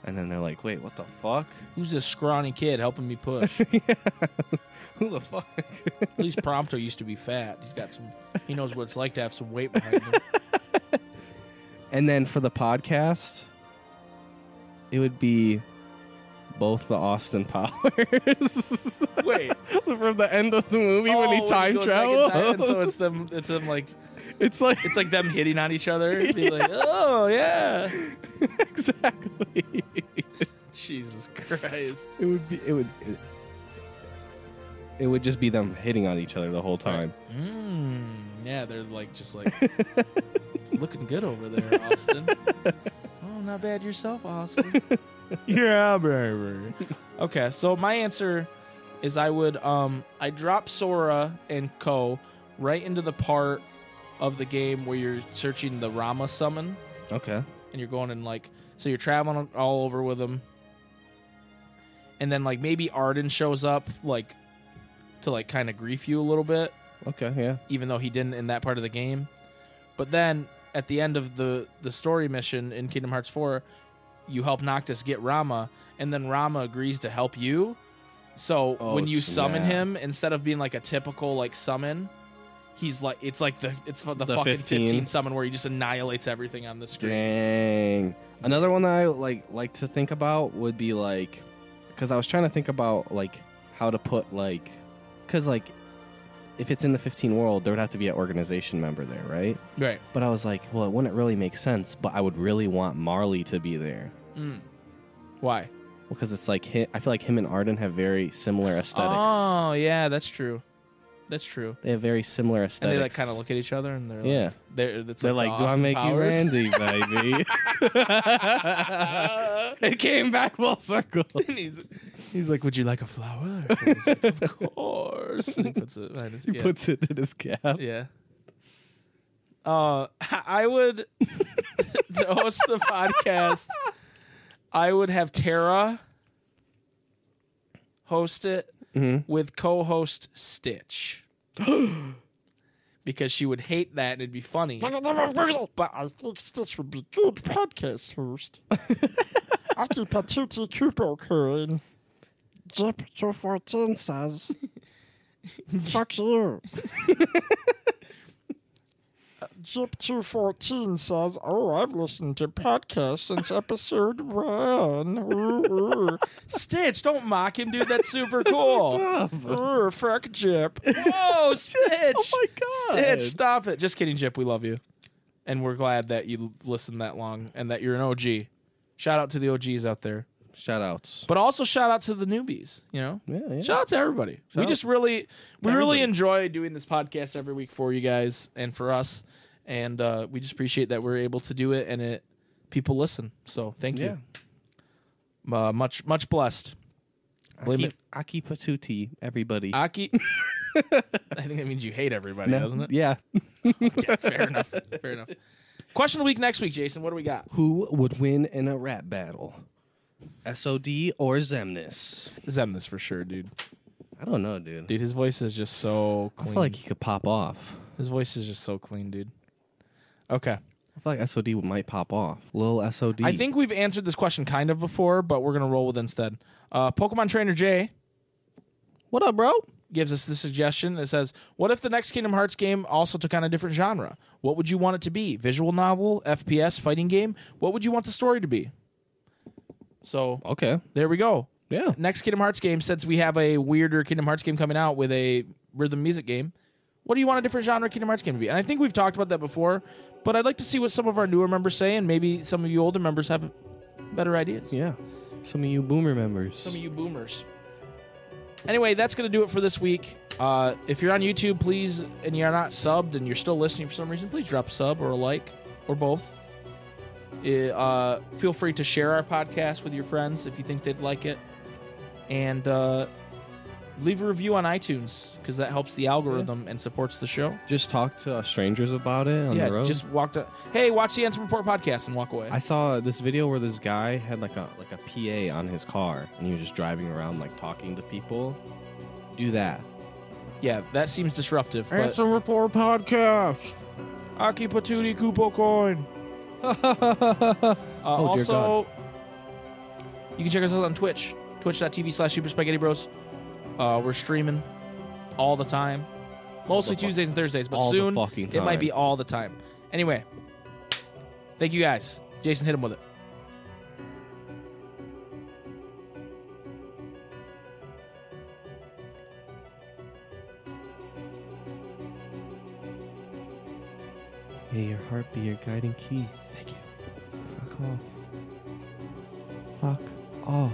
and then they're like, "Wait, what the fuck?" Who's this scrawny kid helping me push? Who the fuck? At least Prompto used to be fat. He's got some. He knows what it's like to have some weight behind him. And then for the podcast, it would be both the Austin Powers. Wait, from the end of the movie when Oh, he time travels. and so it's them. It's them like It's like it's like them hitting on each other. Be like, oh yeah. exactly. Jesus Christ. It would be. It would. It, it would just be them hitting on each other the whole time. Mm, yeah, they're like just like looking good over there, Austin. oh, not bad yourself, Austin. yeah, baby. Okay, so my answer is I would um I drop Sora and Co right into the part of the game where you're searching the Ramuh summon Okay. and you're going and like so you're traveling all over with them and then like maybe Ardyn shows up like to like kind of grief you a little bit Okay. Yeah. even though he didn't in that part of the game but then at the end of the the story mission in kingdom hearts 4 you help noctis get Ramuh and then Ramuh agrees to help you so Oh, when you summon him instead of being like a typical like summon he's like it's like the it's the, The fucking 15. 15. summon where he just annihilates everything on the screen. Dang. Another one that I like like to think about would be like, because I was trying to think about like how to put like, because like, if it's in the 15 world, there would have to be an organization member there, right? Right. But I was like, well, it wouldn't really make sense. But I would really want Marley to be there Mm. Why? because it's like hi I feel like him and Ardyn have very similar aesthetics. Oh yeah, that's true. That's true. They have very similar And aesthetics. they like kind of look at each other and they're Yeah. like, they're, it's They're like, like, the "Do I Austin make Powers." you Randy, baby?" it came back full circle. and he's, he's like, "Would you like a flower?" And he's like, "Of course." And he puts it behind his He yeah. puts it in his cap. Yeah. Uh, I would to host the podcast. I would have Tara host it Mhm. with co-host Stitch. because she would hate that and it'd be funny. But I think Stitch would be good podcast host. I keep a tutti cupo coin. Jip 214 says, fuck you. Jip 214 says, oh, I've listened to podcasts since episode one. Ooh, ooh. Stitch, don't mock him, dude. That's super cool. Ooh, oh, fuck Jip. Whoa, Stitch! Oh my god! Stitch, stop it. Just kidding, Jip. We love you. And we're glad that you listened that long and that you're an OG. Shout out to the OGs out there. Shout outs. But also shout out to the newbies, you know? Yeah, yeah. Shout out to everybody. we just really we really enjoy doing this podcast every week for you guys and for us. And uh, we just appreciate that we're able to do it and it people listen. So thank Yeah. you. Uh, much much blessed. Blame Aki, it. Aki Patuti, everybody. Aki I think that means you hate everybody, No? doesn't it? Yeah. Yeah, fair enough. Fair enough. Question of the week next week, Jason. What do we got? Who would win in a rap battle? SOD or Xemnas? Xemnas for sure, dude. I don't know, dude. Dude, his voice is just so clean. I feel like he could pop off. his voice is just so clean, dude. Okay. I feel like SOD might pop off. Little SOD. I think we've answered this question kind of before, but we're gonna roll with it instead. Uh, Pokemon Trainer Jay What up, bro? gives us the suggestion. It says, "What if the next Kingdom Hearts game also took on a different genre? What would you want it to be? Visual novel, FPS, fighting game? What would you want the story to be?" So Okay. there we go. Yeah. Next Kingdom Hearts game, since we have a weirder Kingdom Hearts game coming out with a rhythm music game, what do you want a different genre Kingdom Hearts game to be? And I think we've talked about that before, but I'd like to see what some of our newer members say, and maybe some of you older members have better ideas. Yeah. Some of you boomer members. Some of you boomers. Anyway, that's going to do it for this week. Uh, if you're on YouTube, please, and you're not subbed and you're still listening for some reason, please drop a sub or a like or both. Uh, uh, feel free to share our podcast with your friends if you think they'd like it. And uh, leave a review on iTunes because that helps the algorithm and supports the show. Just talk to uh, strangers about it on yeah, the road. just walk to, hey, watch the Ansem Report podcast and walk away. I saw this video where this guy had like a like a PA on his car and he was just driving around like talking to people. Do that. yeah, that seems disruptive. But Ansem Report Podcast. Aki Patootie Kupo Coin. Uh, Oh, dear also, you can check us out on Twitch, twitch.tv slash Super Spaghetti Bros. Uh, we're streaming all the time, mostly the fu- Tuesdays and Thursdays, but all the soon fucking it might time. be all the time. Anyway, thank you guys. Jason, hit him with it. May your heart be your guiding key. Thank you. Fuck off. Fuck off.